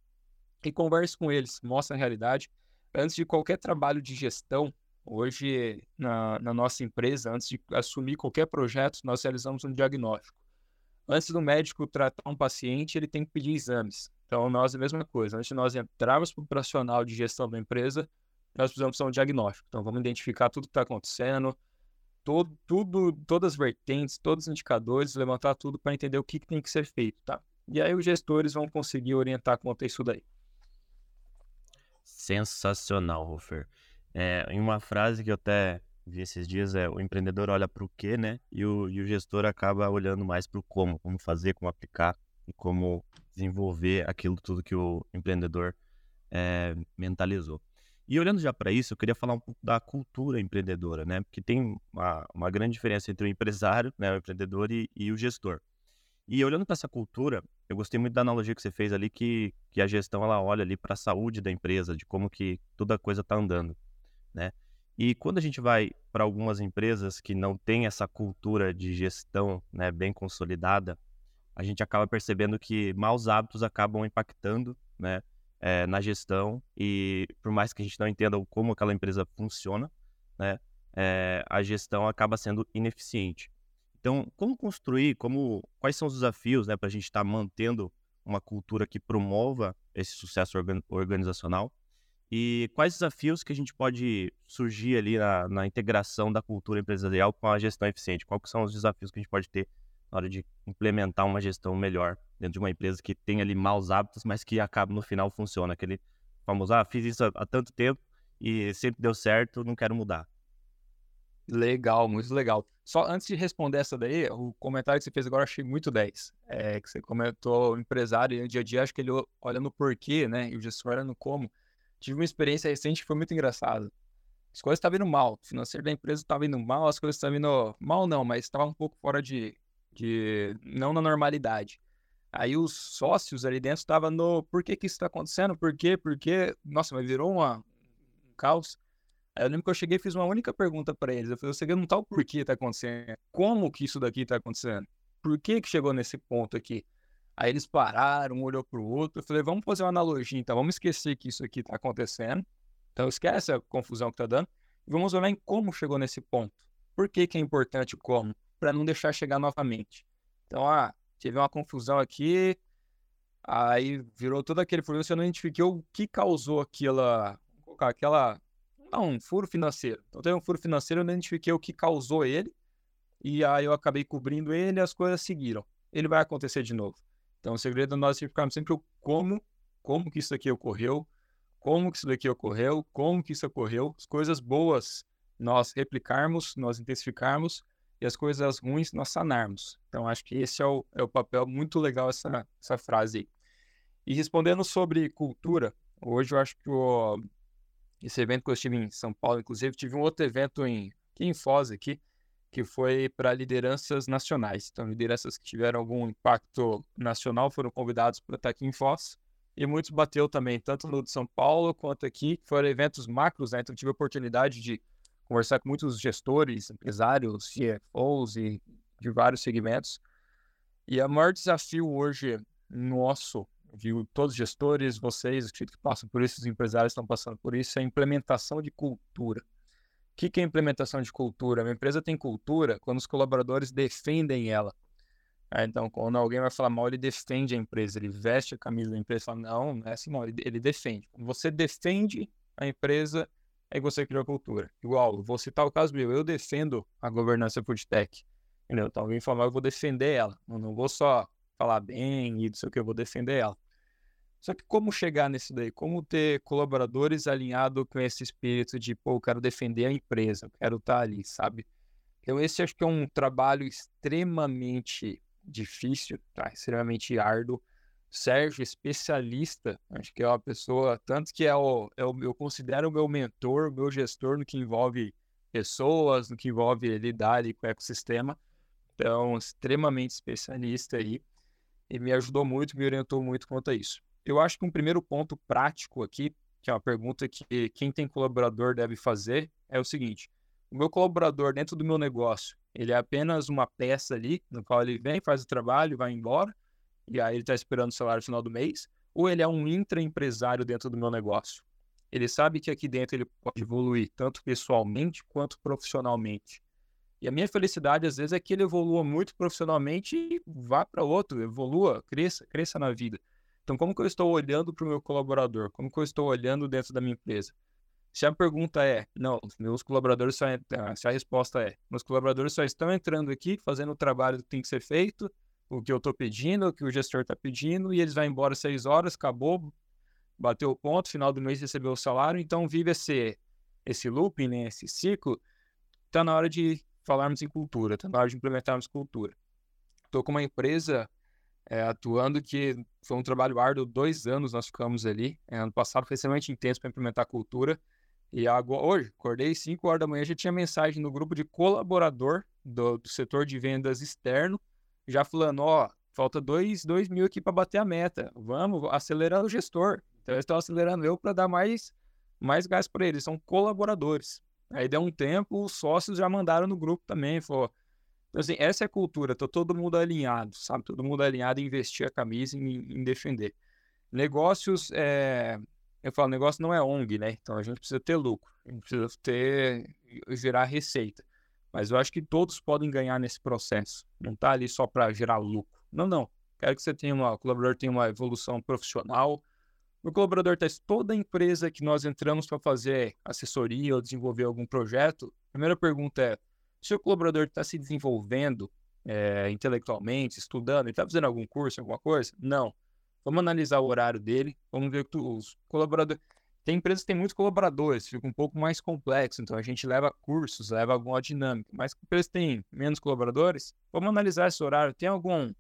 e converse com eles, mostre a realidade. Antes de qualquer trabalho de gestão, hoje na, na nossa empresa, antes de assumir qualquer projeto, nós realizamos um diagnóstico. Antes do médico tratar um paciente, ele tem que pedir exames. Então, nós a mesma coisa. Antes de nós entrarmos para o profissional de gestão da empresa, nós precisamos fazer um diagnóstico. Então, vamos identificar tudo que está acontecendo, todo, tudo, todas as vertentes, todos os indicadores, levantar tudo para entender o que, que, tem que ser feito, tá? E aí os gestores vão conseguir orientar quanto a isso daí. Sensacional, Hofer. É, em uma frase que eu até vi esses dias é o empreendedor olha para o que, né? E o, e o gestor acaba olhando mais para o como, como fazer, como aplicar e como desenvolver aquilo tudo que o empreendedor é, mentalizou. E olhando já para isso, eu queria falar um pouco da cultura empreendedora, né? Porque tem uma, uma grande diferença entre o empresário, né, o empreendedor e, e o gestor. E olhando para essa cultura, eu gostei muito da analogia que você fez ali, que, que a gestão ela olha ali para a saúde da empresa, de como que toda coisa está andando, né? E quando a gente vai para algumas empresas que não têm essa cultura de gestão né, bem consolidada, a gente acaba percebendo que maus hábitos acabam impactando né, é, na gestão e por mais que a gente não entenda como aquela empresa funciona, né, é, a gestão acaba sendo ineficiente. Então, como construir, como, quais são os desafios né, para a gente estar tá mantendo uma cultura que promova esse sucesso organizacional e quais desafios que a gente pode surgir ali na, na, integração da cultura empresarial com a gestão eficiente? Quais são os desafios que a gente pode ter na hora de implementar uma gestão melhor dentro de uma empresa que tem ali maus hábitos, mas que acaba no final funciona? Aquele famoso, ah, fiz isso há, tanto tempo e sempre deu certo, não quero mudar. Legal, muito legal. Só antes de responder essa daí, o comentário que você fez agora eu achei muito 10. É, que você comentou o empresário no dia a dia, acho que ele olha no porquê, né? E o gestor olha no como tive uma experiência recente que foi muito engraçada. As coisas estavam indo mal, o financeiro da empresa estava indo mal, as coisas estavam indo mal não, mas estava um pouco fora de, de, não na normalidade. Aí os sócios ali dentro estavam no, por que que isso está acontecendo? Por quê? Nossa, mas virou uma, um caos. Aí eu lembro que eu cheguei e fiz uma única pergunta para eles. Eu falei, você não tá o porquê está acontecendo? Como que isso daqui está acontecendo? Por que que chegou nesse ponto aqui? Aí eles pararam, um olhou para o outro. Eu falei, vamos fazer uma analogia, então. Vamos esquecer que isso aqui está acontecendo. Então, esquece a confusão que está dando. E vamos olhar em como chegou nesse ponto. Por que, que é importante como? Para não deixar chegar novamente. Então, ah, tive uma confusão aqui. Aí virou todo aquele problema. Você não identificou o que causou aquela. aquela. Não, um furo financeiro. Então, teve um furo financeiro, eu não identifiquei o que causou ele. E aí eu acabei cobrindo ele e as coisas seguiram. Ele vai acontecer de novo. Então, o segredo é nós identificarmos sempre o como, como que isso aqui ocorreu, como que isso daqui ocorreu, como que isso ocorreu, as coisas boas nós replicarmos, nós intensificarmos e as coisas ruins nós sanarmos. Então, acho que esse é o, é o papel muito legal, essa, essa frase aí. E respondendo sobre cultura, hoje eu acho que o, esse evento que eu estive em São Paulo, inclusive, tive um outro evento em, aqui em Foz, aqui, que foi para lideranças nacionais. Então, lideranças que tiveram algum impacto nacional foram convidados para estar aqui em Foz. E muitos bateu também, tanto no de São Paulo quanto aqui, foram eventos macros, né? Então, tive a oportunidade de conversar com muitos gestores, empresários, CFOs e de vários segmentos. E o maior desafio hoje nosso, viu, todos os gestores, vocês, que passam por isso, os empresários estão passando por isso, é a implementação de cultura que, que é implementação de cultura? Uma empresa tem cultura quando os colaboradores defendem ela. É, então, quando alguém vai falar mal, ele defende a empresa, ele veste a camisa da empresa e fala, não, não é assim não, ele, defende. Você defende a empresa, aí você cria a cultura. Igual, vou citar o caso meu, eu defendo a governança food tech. Entendeu? Então, alguém fala mal, eu vou defender ela. Eu não vou só falar bem e não sei o que, eu vou defender ela. Só que como chegar nesse daí? Como ter colaboradores alinhados com esse espírito de, pô, eu quero defender a empresa, eu quero estar ali, sabe? Então esse acho que é um trabalho extremamente difícil, tá? extremamente árduo. Sérgio, especialista, acho que é uma pessoa, tanto que é o, é o eu considero o meu mentor, o meu gestor no que envolve pessoas, no que envolve lidar com o ecossistema. Então, extremamente especialista aí. E me ajudou muito, me orientou muito quanto a isso. Eu acho que um primeiro ponto prático aqui, que é uma pergunta que quem tem colaborador deve fazer, é o seguinte: o meu colaborador dentro do meu negócio, ele é apenas uma peça ali, no qual ele vem, faz o trabalho, vai embora, e aí ele está esperando o salário final do mês, ou ele é um intraempresário dentro do meu negócio? Ele sabe que aqui dentro ele pode evoluir tanto pessoalmente quanto profissionalmente. E a minha felicidade, às vezes, é que ele evolua muito profissionalmente e vá para outro, evolua, cresça, cresça na vida. Então, como que eu estou olhando para o meu colaborador? Como que eu estou olhando dentro da minha empresa? Se a pergunta é, não, meus colaboradores só se a resposta é, meus colaboradores só estão entrando aqui, fazendo o trabalho que tem que ser feito, o que eu estou pedindo, o que o gestor está pedindo, e eles vão embora seis horas, acabou, bateu o ponto, final do mês recebeu o salário, então vive esse, esse looping, né, esse ciclo, está na hora de falarmos em cultura, está na hora de implementarmos cultura. Estou com uma empresa é, atuando que foi um trabalho árduo, dois anos nós ficamos ali. É, ano passado foi extremamente intenso para implementar cultura. E agora, hoje, acordei 5 horas da manhã, já tinha mensagem no grupo de colaborador do, do setor de vendas externo, já falando, ó, falta 2 mil aqui para bater a meta. Vamos, acelerando o gestor. Então, eles estão acelerando eu para dar mais, mais gás para eles. São colaboradores. Aí deu um tempo, os sócios já mandaram no grupo também, falou, então, assim, essa é a cultura, tá todo mundo alinhado, sabe? Todo mundo alinhado em investir a camisa em, em defender. Negócios, é... eu falo, negócio não é ONG, né? Então a gente precisa ter lucro, a gente precisa ter, gerar receita. Mas eu acho que todos podem ganhar nesse processo. Não tá ali só para gerar lucro. Não, não. Quero que você tenha uma, o colaborador tenha uma evolução profissional. O colaborador está toda empresa que nós entramos para fazer assessoria ou desenvolver algum projeto. A primeira pergunta é: se o colaborador está se desenvolvendo é, intelectualmente, estudando, está fazendo algum curso, alguma coisa? Não. Vamos analisar o horário dele, vamos ver que os colaboradores. Tem empresas que têm muitos colaboradores, fica um pouco mais complexo, então a gente leva cursos, leva alguma dinâmica. Mas empresas que têm menos colaboradores, vamos analisar esse horário. Tem algum,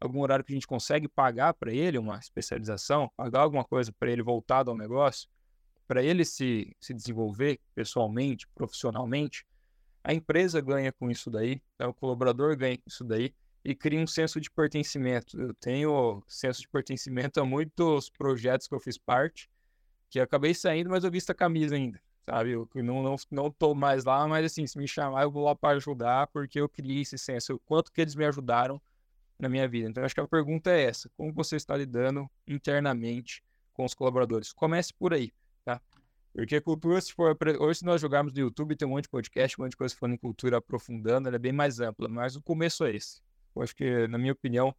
algum horário que a gente consegue pagar para ele, uma especialização, pagar alguma coisa para ele voltado ao negócio, para ele se, se desenvolver pessoalmente, profissionalmente? A empresa ganha com isso daí, né? o colaborador ganha com isso daí e cria um senso de pertencimento. Eu tenho senso de pertencimento a muitos projetos que eu fiz parte, que eu acabei saindo, mas eu visto a camisa ainda, sabe? Eu não, não, não tô mais lá, mas assim, se me chamar, eu vou lá para ajudar, porque eu criei esse senso, o quanto que eles me ajudaram na minha vida. Então, acho que a pergunta é essa: como você está lidando internamente com os colaboradores? Comece por aí, tá? Porque cultura, se for. Hoje, se nós jogarmos no YouTube, tem um monte de podcast, um monte de coisa falando em cultura aprofundando, ela é bem mais ampla, mas o começo é esse. Eu acho que, na minha opinião,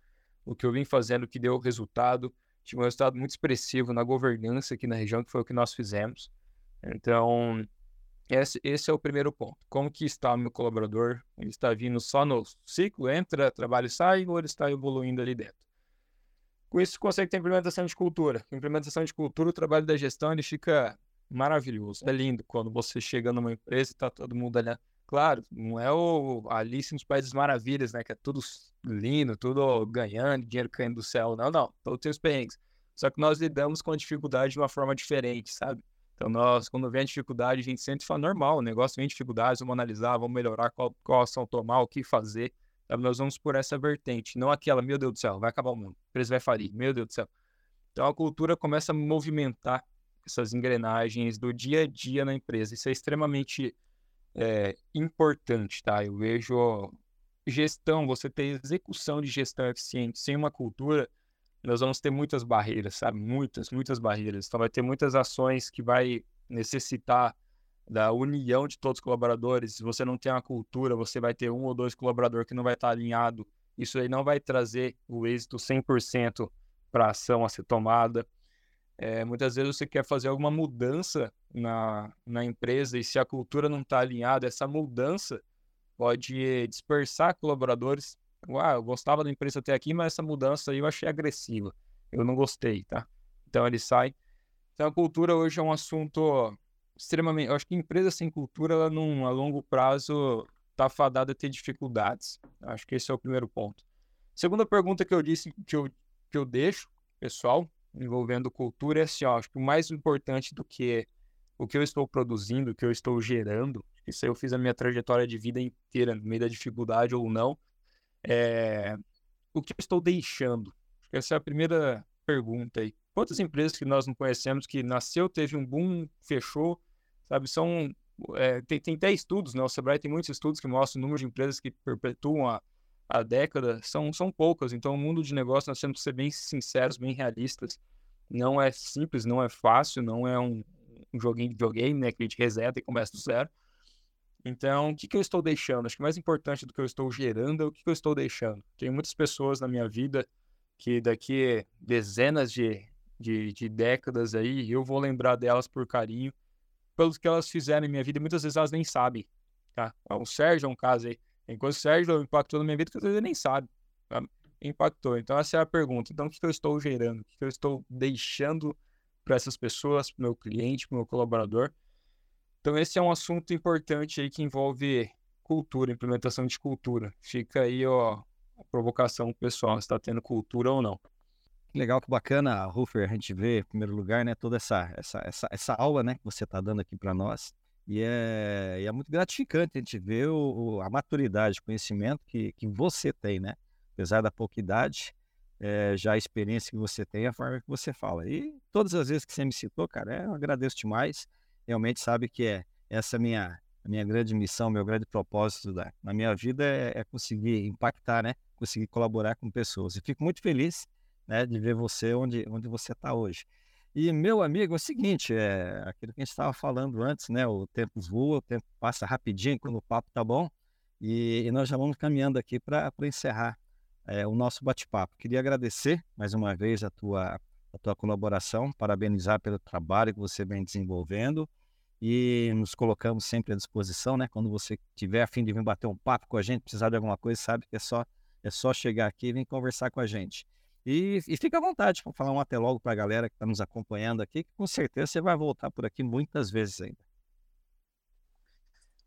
o que eu vim fazendo que deu resultado, tive um resultado muito expressivo na governança aqui na região, que foi o que nós fizemos. Então, esse, esse é o primeiro ponto. Como que está o meu colaborador? Ele está vindo só no ciclo, entra, trabalha e sai, ou ele está evoluindo ali dentro? Com isso, consegue ter implementação de cultura. Com implementação de cultura, o trabalho da gestão ele fica maravilhoso. É lindo quando você chega numa empresa e tá todo mundo ali. Claro, não é o Alice nos Países Maravilhas, né? Que é tudo lindo, tudo ganhando, dinheiro caindo do céu. Não, não. Todos tem os perrengues. Só que nós lidamos com a dificuldade de uma forma diferente, sabe? Então, nós, quando vem a dificuldade, a gente sempre fala normal, o negócio vem dificuldades, vamos analisar, vamos melhorar qual, qual ação tomar, o que fazer. Sabe? Nós vamos por essa vertente, não aquela, meu Deus do céu, vai acabar o mundo, a empresa vai falir, meu Deus do céu. Então, a cultura começa a movimentar essas engrenagens do dia a dia na empresa. Isso é extremamente é, importante, tá? Eu vejo gestão, você ter execução de gestão eficiente sem uma cultura, nós vamos ter muitas barreiras, sabe? Muitas, muitas barreiras. Então vai ter muitas ações que vai necessitar da união de todos os colaboradores. Se você não tem uma cultura, você vai ter um ou dois colaboradores que não vai estar alinhado. Isso aí não vai trazer o êxito 100% para a ação a ser tomada. É, muitas vezes você quer fazer alguma mudança na, na empresa e se a cultura não está alinhada, essa mudança pode dispersar colaboradores. Ah, eu gostava da empresa até aqui, mas essa mudança aí eu achei agressiva. Eu não gostei, tá? Então ele sai. Então a cultura hoje é um assunto extremamente. Eu acho que empresa sem cultura, ela num, a longo prazo, está fadada a ter dificuldades. Acho que esse é o primeiro ponto. Segunda pergunta que eu disse que eu, que eu deixo, pessoal, envolvendo cultura é assim, ó, acho que o mais importante do que o que eu estou produzindo, o que eu estou gerando, isso eu fiz a minha trajetória de vida inteira, no meio da dificuldade ou não, é o que eu estou deixando. Essa é a primeira pergunta aí. Quantas empresas que nós não conhecemos que nasceu, teve um boom, fechou, sabe? São é, tem, tem até estudos, né? O Sebrae tem muitos estudos que mostram o número de empresas que perpetuam a, a década são, são poucas. Então, o mundo de negócio, nós temos que ser bem sinceros, bem realistas. Não é simples, não é fácil, não é um, um joguinho de videogame, né? Que a gente reseta e começa do zero. Então, o que, que eu estou deixando? Acho que mais importante do que eu estou gerando é o que, que eu estou deixando. Tem muitas pessoas na minha vida que daqui dezenas de, de, de décadas aí, eu vou lembrar delas por carinho, pelos que elas fizeram em minha vida, muitas vezes elas nem sabem. Tá? O Sérgio é um caso aí Enquanto o Sérgio impactou na minha vida, que às vezes ele nem sabe. impactou. Então, essa é a pergunta. Então, o que eu estou gerando? O que eu estou deixando para essas pessoas, para o meu cliente, para o meu colaborador? Então, esse é um assunto importante aí que envolve cultura, implementação de cultura. Fica aí, ó, a provocação pessoal, se está tendo cultura ou não. Legal, que bacana, Rufer, a gente vê, em primeiro lugar, né, toda essa, essa, essa, essa aula né, que você está dando aqui para nós. E é, e é, muito gratificante a gente ver o, o, a maturidade, o conhecimento que, que você tem, né? Apesar da pouca idade, é, já a experiência que você tem, a forma que você fala. E todas as vezes que você me citou, cara, eu agradeço demais. Realmente sabe que é essa minha a minha grande missão, meu grande propósito da, na minha vida é, é conseguir impactar, né? Conseguir colaborar com pessoas. E fico muito feliz né, de ver você onde, onde você está hoje. E, meu amigo, é o seguinte, é aquilo que a gente estava falando antes, né? O tempo voa, o tempo passa rapidinho quando o papo tá bom. E, e nós já vamos caminhando aqui para encerrar é, o nosso bate-papo. Queria agradecer mais uma vez a tua, a tua colaboração, parabenizar pelo trabalho que você vem desenvolvendo e nos colocamos sempre à disposição, né? Quando você tiver a fim de vir bater um papo com a gente, precisar de alguma coisa, sabe que é só, é só chegar aqui e vir conversar com a gente. E, e fica à vontade para falar um até logo para a galera que está nos acompanhando aqui, que com certeza você vai voltar por aqui muitas vezes ainda.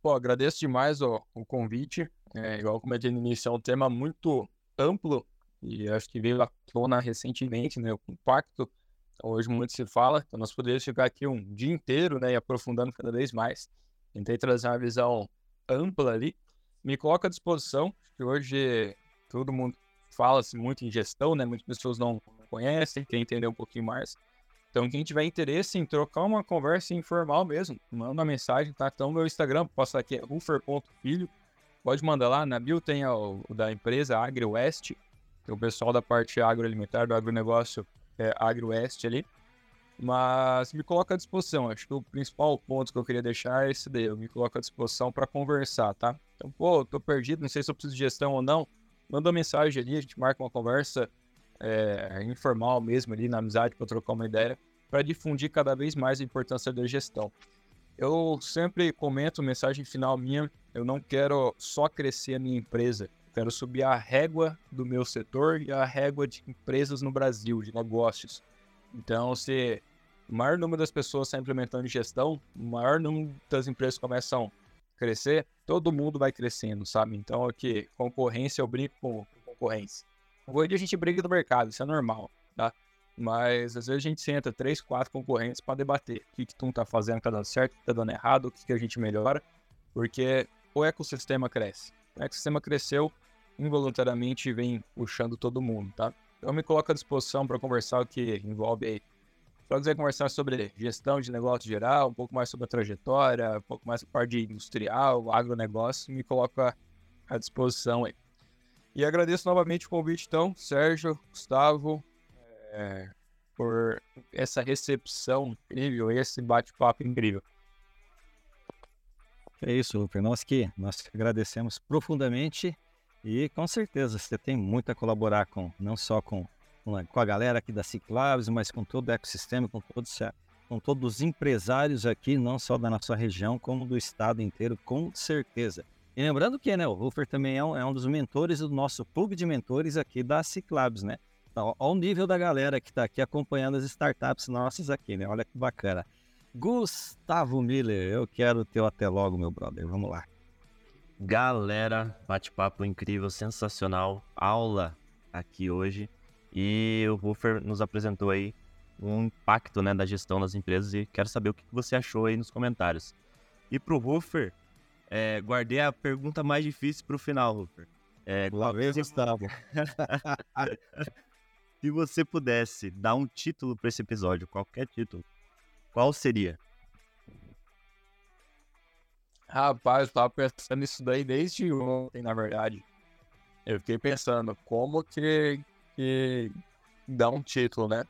Pô, agradeço demais ó, o convite. É, igual como eu disse no início, é um tema muito amplo e acho que veio à tona recentemente, né? O impacto, então, hoje muito se fala, então nós poderíamos ficar aqui um dia inteiro, né? E aprofundando cada vez mais. Tentei trazer uma visão ampla ali. Me coloco à disposição, que hoje todo mundo fala-se muito em gestão, né? Muitas pessoas não conhecem, querem entender um pouquinho mais. Então, quem tiver interesse em trocar uma conversa informal mesmo, manda uma mensagem, tá? Então, meu Instagram, posso aqui, é rufer.filho. Pode mandar lá. Na bio tem o, o da empresa AgriWest, o pessoal da parte agroalimentar, do agronegócio é, AgriWest ali. Mas me coloca à disposição. Acho que o principal ponto que eu queria deixar é esse daí. Eu me coloco à disposição para conversar, tá? Então, pô, tô perdido, não sei se eu preciso de gestão ou não manda uma mensagem ali, a gente marca uma conversa é, informal mesmo ali, na amizade, para trocar uma ideia, para difundir cada vez mais a importância da gestão. Eu sempre comento, mensagem final minha, eu não quero só crescer a minha empresa, quero subir a régua do meu setor e a régua de empresas no Brasil, de negócios. Então, se o maior número das pessoas está implementando gestão, o maior número das empresas começam crescer, todo mundo vai crescendo, sabe? Então aqui, concorrência, eu brinco com concorrência. Hoje a gente briga do mercado, isso é normal, tá? Mas às vezes a gente senta três, quatro concorrentes para debater o que, que tu tá fazendo, tá dando certo, que tá dando errado, o que, que a gente melhora, porque o ecossistema cresce. O ecossistema cresceu, involuntariamente vem puxando todo mundo, tá? Então me coloco à disposição para conversar o que envolve aí se quiser conversar sobre gestão de negócio geral, um pouco mais sobre a trajetória, um pouco mais sobre a parte industrial, agronegócio, me coloco à disposição aí. E agradeço novamente o convite, então, Sérgio, Gustavo, é, por essa recepção incrível, esse bate-papo incrível. É isso, Luper. Nós que nós agradecemos profundamente e com certeza você tem muito a colaborar com, não só com com a galera aqui da Ciclaves, mas com todo o ecossistema, com todos, com todos os empresários aqui, não só da nossa região, como do estado inteiro, com certeza. E lembrando que né, o Rufer também é um, é um dos mentores do nosso clube de mentores aqui da Ciclabs, né? Então, ao nível da galera que está aqui acompanhando as startups nossas aqui, né? Olha que bacana. Gustavo Miller, eu quero teu até logo, meu brother. Vamos lá. Galera, bate-papo incrível, sensacional. Aula aqui hoje. E o Ruffer nos apresentou aí um impacto né, da gestão das empresas e quero saber o que você achou aí nos comentários. E pro Ruffer, é, guardei a pergunta mais difícil pro final, Ruffer. É, Lá vem, Gustavo. Se você pudesse dar um título para esse episódio, qualquer título, qual seria? Rapaz, eu tava pensando nisso daí desde ontem, na verdade. Eu fiquei pensando, como que que dá um título, né?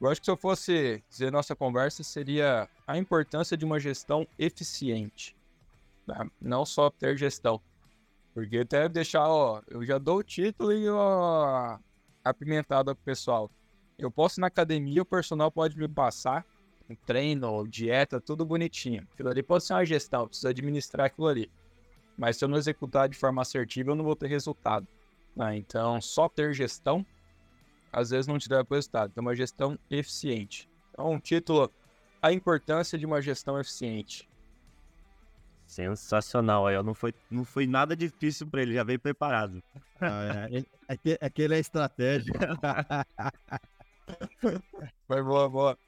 Eu acho que se eu fosse dizer nossa conversa, seria a importância de uma gestão eficiente. Tá? Não só ter gestão. Porque até deixar, ó, eu já dou o título e ó, apimentado pro pessoal. Eu posso ir na academia, o personal pode me passar um treino, dieta, tudo bonitinho. Aquilo ali pode ser uma gestão, precisa administrar aquilo ali. Mas se eu não executar de forma assertiva, eu não vou ter resultado. Ah, então, só ter gestão, às vezes não te dá resultado. Então, uma gestão eficiente. Então, um título, a importância de uma gestão eficiente. Sensacional, aí, ó. Não foi, não foi nada difícil para ele, já veio preparado. Ah, é, é, aquele é estratégia. foi boa, boa.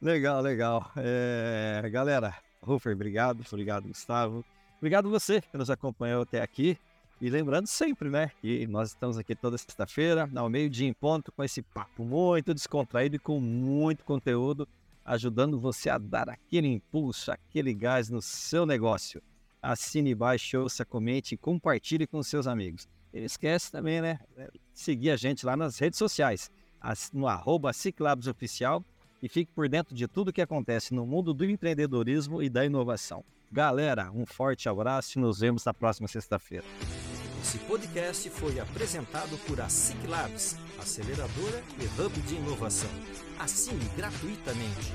Legal, legal. É, galera, Rufer, obrigado. Obrigado, Gustavo. Obrigado você que nos acompanhou até aqui. E lembrando sempre, né, que nós estamos aqui toda sexta-feira, ao meio-dia em ponto, com esse papo muito descontraído e com muito conteúdo, ajudando você a dar aquele impulso, aquele gás no seu negócio. Assine, baixe, ouça, comente e compartilhe com seus amigos. E não esquece também, né, seguir a gente lá nas redes sociais, no arroba Oficial e fique por dentro de tudo que acontece no mundo do empreendedorismo e da inovação. Galera, um forte abraço e nos vemos na próxima sexta-feira. Esse podcast foi apresentado por a SIC Labs, aceleradora e hub de inovação. Assine gratuitamente.